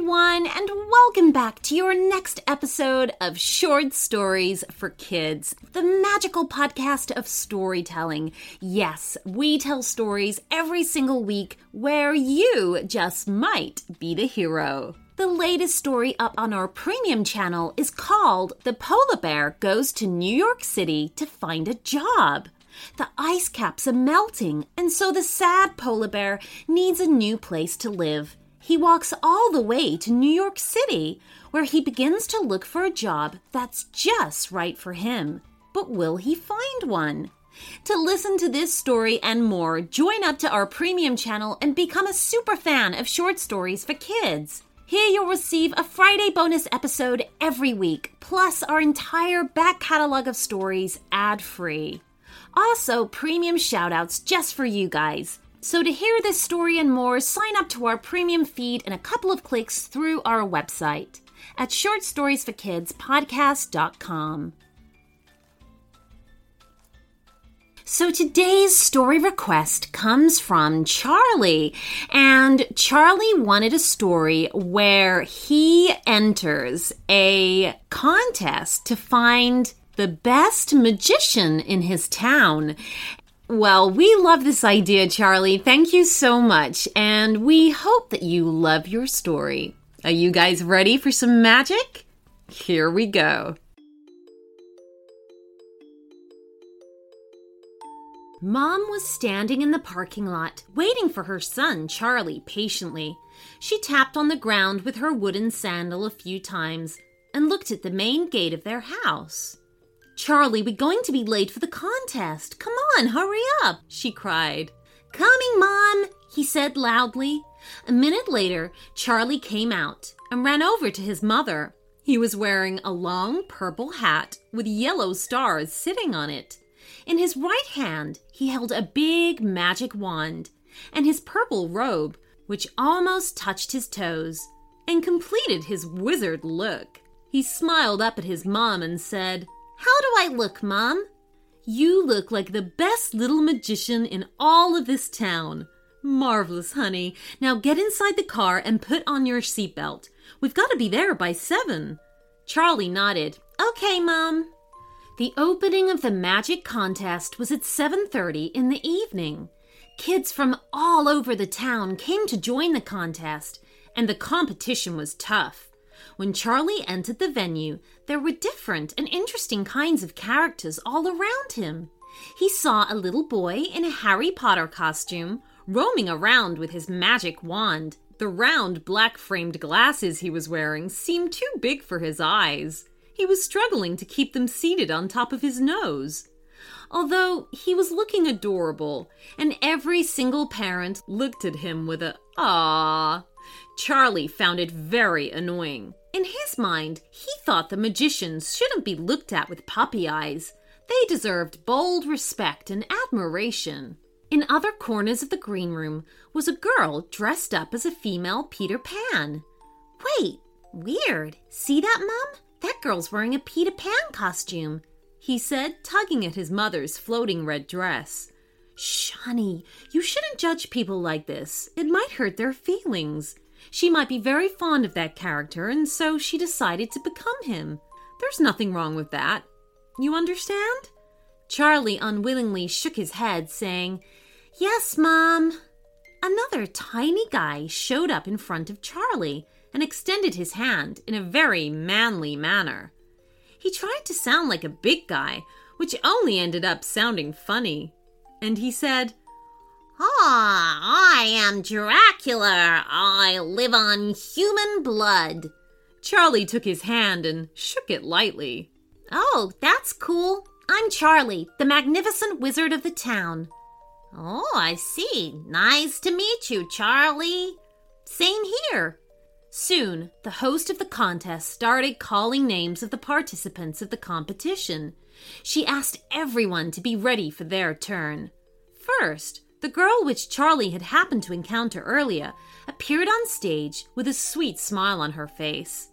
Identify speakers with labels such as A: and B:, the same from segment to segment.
A: everyone, and welcome back to your next episode of Short Stories for Kids, the magical podcast of storytelling. Yes, we tell stories every single week where you just might be the hero. The latest story up on our premium channel is called The Polar Bear Goes to New York City to Find a Job. The ice caps are melting, and so the sad polar bear needs a new place to live. He walks all the way to New York City, where he begins to look for a job that's just right for him. But will he find one? To listen to this story and more, join up to our premium channel and become a super fan of short stories for kids. Here you'll receive a Friday bonus episode every week, plus our entire back catalog of stories ad free. Also, premium shoutouts just for you guys. So, to hear this story and more, sign up to our premium feed in a couple of clicks through our website at shortstoriesforkidspodcast.com. So today's story request comes from Charlie, and Charlie wanted a story where he enters a contest to find the best magician in his town. Well, we love this idea, Charlie. Thank you so much, and we hope that you love your story. Are you guys ready for some magic? Here we go. Mom was standing in the parking lot, waiting for her son, Charlie, patiently. She tapped on the ground with her wooden sandal a few times and looked at the main gate of their house. Charlie, we're going to be late for the contest. Come on, hurry up, she cried. Coming, Mom, he said loudly. A minute later, Charlie came out and ran over to his mother. He was wearing a long purple hat with yellow stars sitting on it. In his right hand, he held a big magic wand, and his purple robe, which almost touched his toes and completed his wizard look. He smiled up at his mom and said, How do I look, Mom? You look like the best little magician in all of this town. Marvelous, honey. Now get inside the car and put on your seatbelt. We've got to be there by seven. Charlie nodded. Okay, Mom. The opening of the magic contest was at 7:30 in the evening. Kids from all over the town came to join the contest, and the competition was tough. When Charlie entered the venue, there were different and interesting kinds of characters all around him. He saw a little boy in a Harry Potter costume roaming around with his magic wand. The round black framed glasses he was wearing seemed too big for his eyes. He was struggling to keep them seated on top of his nose. Although he was looking adorable, and every single parent looked at him with a ah. Charlie found it very annoying. In his mind, he thought the magicians shouldn't be looked at with puppy eyes. They deserved bold respect and admiration. In other corners of the green room was a girl dressed up as a female Peter Pan. Wait, weird. See that, Mum? That girl's wearing a Peter Pan costume, he said, tugging at his mother's floating red dress. Charlie, you shouldn't judge people like this. It might hurt their feelings. She might be very fond of that character, and so she decided to become him. There's nothing wrong with that. You understand? Charlie unwillingly shook his head, saying, Yes, Mom. Another tiny guy showed up in front of Charlie and extended his hand in a very manly manner. He tried to sound like a big guy, which only ended up sounding funny. And he said, Ah, I am Dracula. I live on human blood. Charlie took his hand and shook it lightly. Oh, that's cool. I'm Charlie, the magnificent wizard of the town. Oh, I see. Nice to meet you, Charlie. Same here. Soon, the host of the contest started calling names of the participants of the competition. She asked everyone to be ready for their turn. First, the girl which Charlie had happened to encounter earlier appeared on stage with a sweet smile on her face.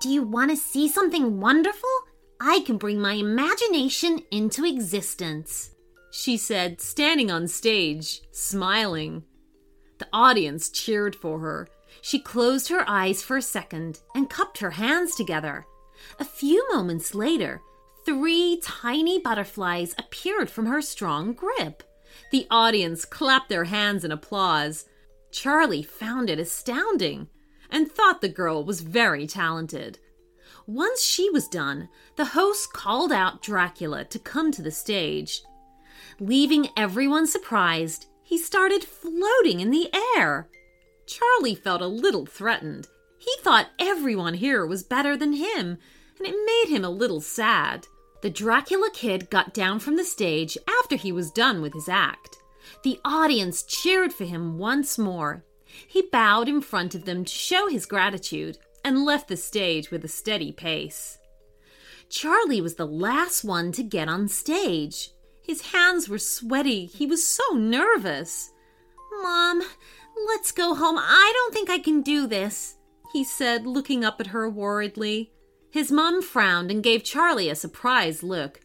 A: Do you want to see something wonderful? I can bring my imagination into existence, she said, standing on stage, smiling. The audience cheered for her. She closed her eyes for a second and cupped her hands together. A few moments later, three tiny butterflies appeared from her strong grip. The audience clapped their hands in applause. Charlie found it astounding and thought the girl was very talented. Once she was done, the host called out Dracula to come to the stage. Leaving everyone surprised, he started floating in the air. Charlie felt a little threatened. He thought everyone here was better than him, and it made him a little sad. The Dracula kid got down from the stage after he was done with his act. The audience cheered for him once more. He bowed in front of them to show his gratitude and left the stage with a steady pace. Charlie was the last one to get on stage. His hands were sweaty. He was so nervous. Mom, let's go home. I don't think I can do this, he said, looking up at her worriedly. His mom frowned and gave Charlie a surprised look.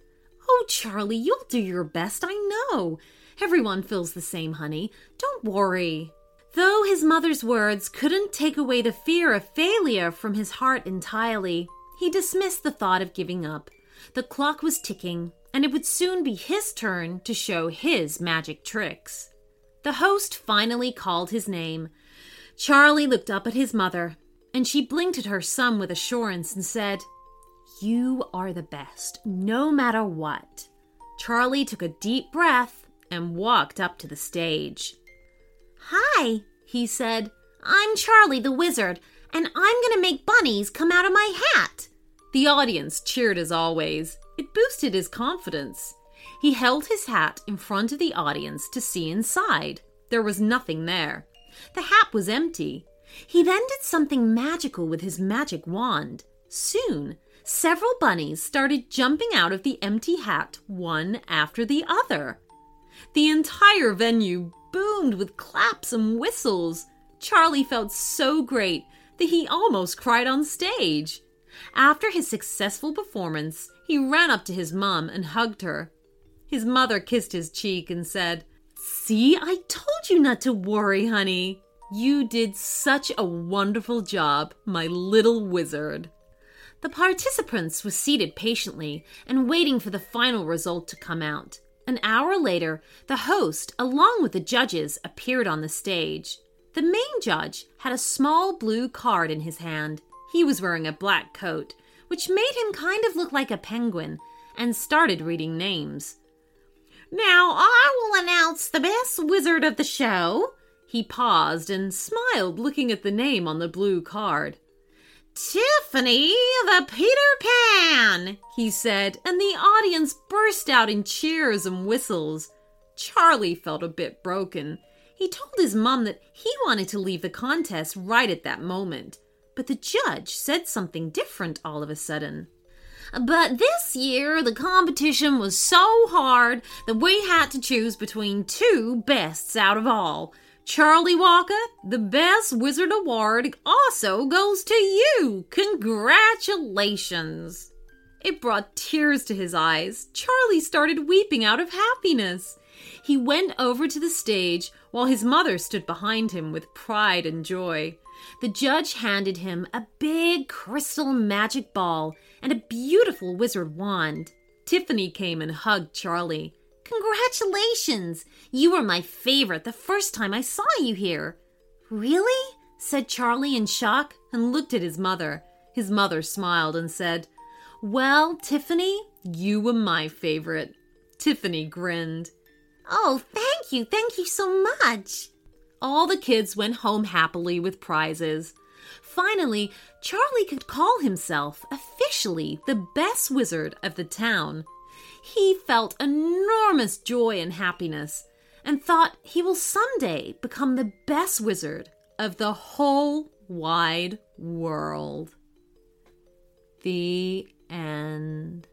A: Oh, Charlie, you'll do your best, I know. Everyone feels the same, honey. Don't worry. Though his mother's words couldn't take away the fear of failure from his heart entirely, he dismissed the thought of giving up. The clock was ticking, and it would soon be his turn to show his magic tricks. The host finally called his name. Charlie looked up at his mother, and she blinked at her son with assurance and said, You are the best, no matter what. Charlie took a deep breath and walked up to the stage. Hi, he said. I'm Charlie the Wizard, and I'm going to make bunnies come out of my hat. The audience cheered as always. It boosted his confidence. He held his hat in front of the audience to see inside. There was nothing there. The hat was empty. He then did something magical with his magic wand. Soon, several bunnies started jumping out of the empty hat, one after the other. The entire venue boomed with claps and whistles. Charlie felt so great that he almost cried on stage. After his successful performance, he ran up to his mom and hugged her. His mother kissed his cheek and said, See, I told you not to worry, honey. You did such a wonderful job, my little wizard. The participants were seated patiently and waiting for the final result to come out. An hour later, the host, along with the judges, appeared on the stage. The main judge had a small blue card in his hand. He was wearing a black coat, which made him kind of look like a penguin, and started reading names. Now I will announce the best wizard of the show. He paused and smiled, looking at the name on the blue card. Tiffany the Peter Pan, he said, and the audience burst out in cheers and whistles. Charlie felt a bit broken. He told his mom that he wanted to leave the contest right at that moment, but the judge said something different all of a sudden. But this year, the competition was so hard that we had to choose between two bests out of all. Charlie Walker, the Best Wizard Award also goes to you. Congratulations. It brought tears to his eyes. Charlie started weeping out of happiness. He went over to the stage while his mother stood behind him with pride and joy. The judge handed him a big crystal magic ball and a beautiful wizard wand. Tiffany came and hugged Charlie. Congratulations! You were my favorite the first time I saw you here. Really? said Charlie in shock and looked at his mother. His mother smiled and said, Well, Tiffany, you were my favorite. Tiffany grinned. Oh, thank you, thank you so much. All the kids went home happily with prizes. Finally, Charlie could call himself officially the best wizard of the town. He felt enormous joy and happiness and thought he will someday become the best wizard of the whole wide world. The end.